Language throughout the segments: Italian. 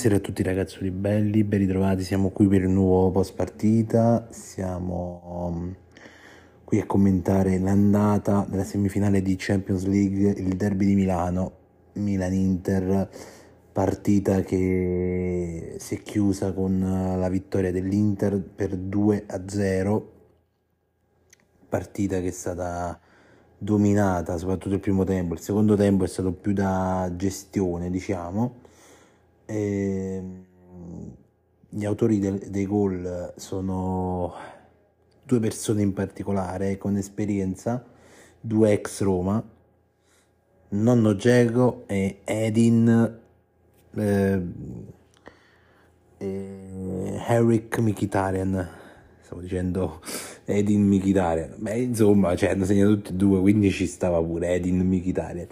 Buonasera a tutti ragazzi belli, ben ritrovati, siamo qui per il nuovo post partita, siamo um, qui a commentare l'andata della semifinale di Champions League, il derby di Milano, Milan-Inter, partita che si è chiusa con la vittoria dell'Inter per 2 a 0, partita che è stata dominata soprattutto il primo tempo, il secondo tempo è stato più da gestione diciamo e ehm, gli autori del, dei gol sono due persone in particolare con esperienza, due ex Roma, Nonno Geco e Edin eh, eh, Eric Mikitarian. Stavo dicendo Edin Mikitarian. Beh, insomma, cioè, hanno segnato tutti e due, quindi ci stava pure Edin Mikitarian.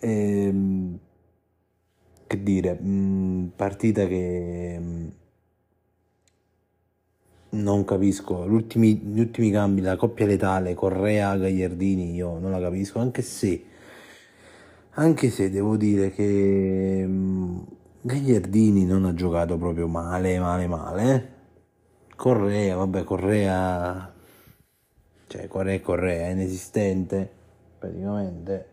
Eh, che dire, mm, partita che mm, non capisco. Ultimi, gli ultimi cambi, la coppia letale Correa-Gagliardini, io non la capisco, anche se, anche se devo dire che mm, Gagliardini non ha giocato proprio male, male, male. Eh. Correa, vabbè, Correa, cioè Correa, Correa, è inesistente, praticamente.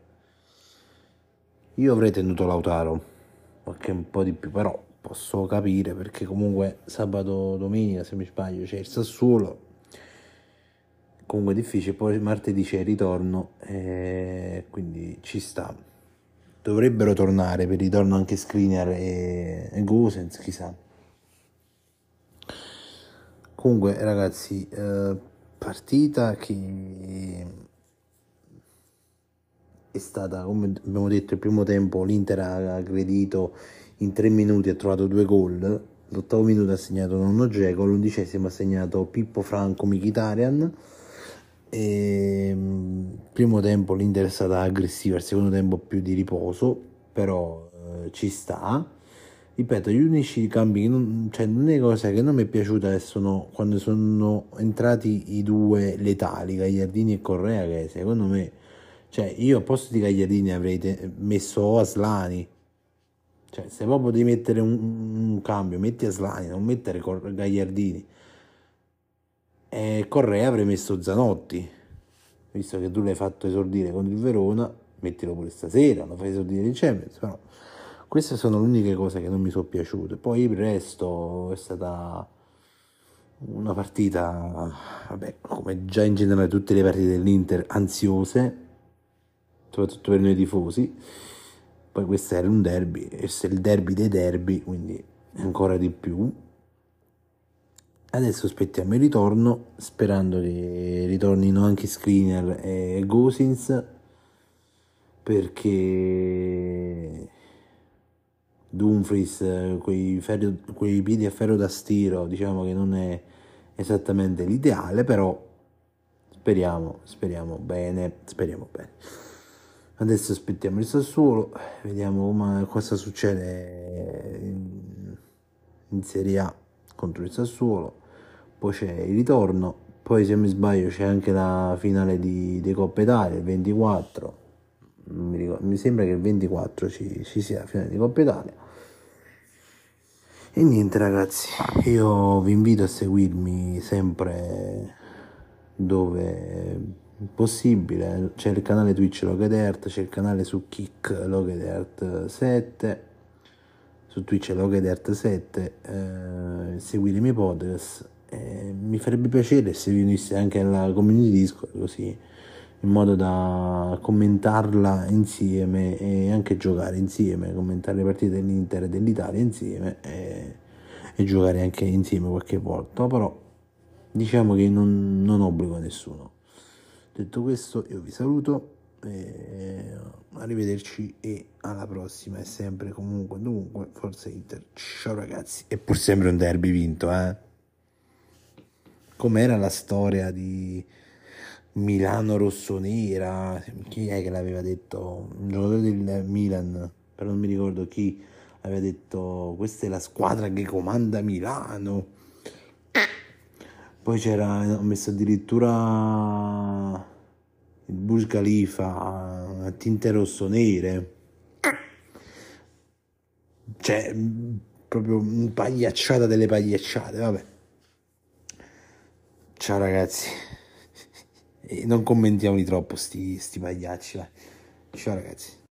Io avrei tenuto Lautaro qualche un po' di più, però posso capire perché comunque sabato, domenica, se mi sbaglio, c'è il Sassuolo. Comunque è difficile, poi martedì c'è il ritorno, e quindi ci sta. Dovrebbero tornare per ritorno anche Skriniar e, e Gosens, chissà. Comunque ragazzi, eh, partita che è stata, come abbiamo detto, il primo tempo l'Inter ha aggredito in tre minuti, ha trovato due gol, l'ottavo minuto ha segnato Nonno Geco, l'undicesimo ha segnato Pippo Franco Michitarian. E, il primo tempo l'Inter è stata aggressiva, il secondo tempo più di riposo, però eh, ci sta. Ripeto, gli unici cambi che non, cioè l'unica cosa che non mi è piaciuta sono quando sono entrati i due letali, Gagliardini e Correa, che secondo me cioè, io a posto di Gagliardini avrei te- messo Aslani. Cioè, se proprio devi mettere un, un cambio, metti Aslani, non mettere Gagliardini. E Correa avrei messo Zanotti. Visto che tu l'hai fatto esordire contro il Verona, mettilo pure stasera, lo fai esordire in Champions. Però queste sono le uniche cose che non mi sono piaciute. Poi il resto è stata una partita, vabbè, come già in generale tutte le partite dell'Inter, ansiose soprattutto per noi tifosi. Poi questo era un derby, è il derby dei derby, quindi ancora di più. Adesso aspettiamo il ritorno, sperando che ritornino anche Screener e Gosins, perché Dumfries, quei, ferro, quei piedi a ferro da stiro, diciamo che non è esattamente l'ideale, però speriamo, speriamo bene, speriamo bene. Adesso aspettiamo il Sassuolo, vediamo come, cosa succede in, in, Serie A contro il Sassuolo. Poi c'è il ritorno, poi se mi sbaglio c'è anche la finale di, di Coppa Italia, il 24. Mi, ricordo, mi, sembra che il 24 ci, ci sia la finale di Coppa Italia. E niente ragazzi, io vi invito a seguirmi sempre dove possibile c'è il canale Twitch Logedert c'è il canale su Kick Logedert 7 su Twitch Logedert 7 eh, seguite i miei podcast eh, mi farebbe piacere se vi unisse anche alla community Discord così in modo da commentarla insieme e anche giocare insieme commentare le partite dell'Inter e dell'Italia insieme e, e giocare anche insieme qualche volta. Però diciamo che non, non obbligo nessuno Detto questo, io vi saluto, eh, arrivederci e alla prossima. E sempre comunque, dunque, forza Inter. Ciao ragazzi. E pur sempre un derby vinto, eh. Com'era la storia di Milano Rossonera? Chi è che l'aveva detto? Un giocatore del Milan, però non mi ricordo chi aveva detto questa è la squadra che comanda Milano poi c'era, ho messo addirittura il Burj Khalifa a tinte rosso-nere. Cioè, proprio pagliacciata delle pagliacciate, vabbè. Ciao ragazzi. E non commentiamoli troppo sti, sti pagliacci, vai. Ciao ragazzi.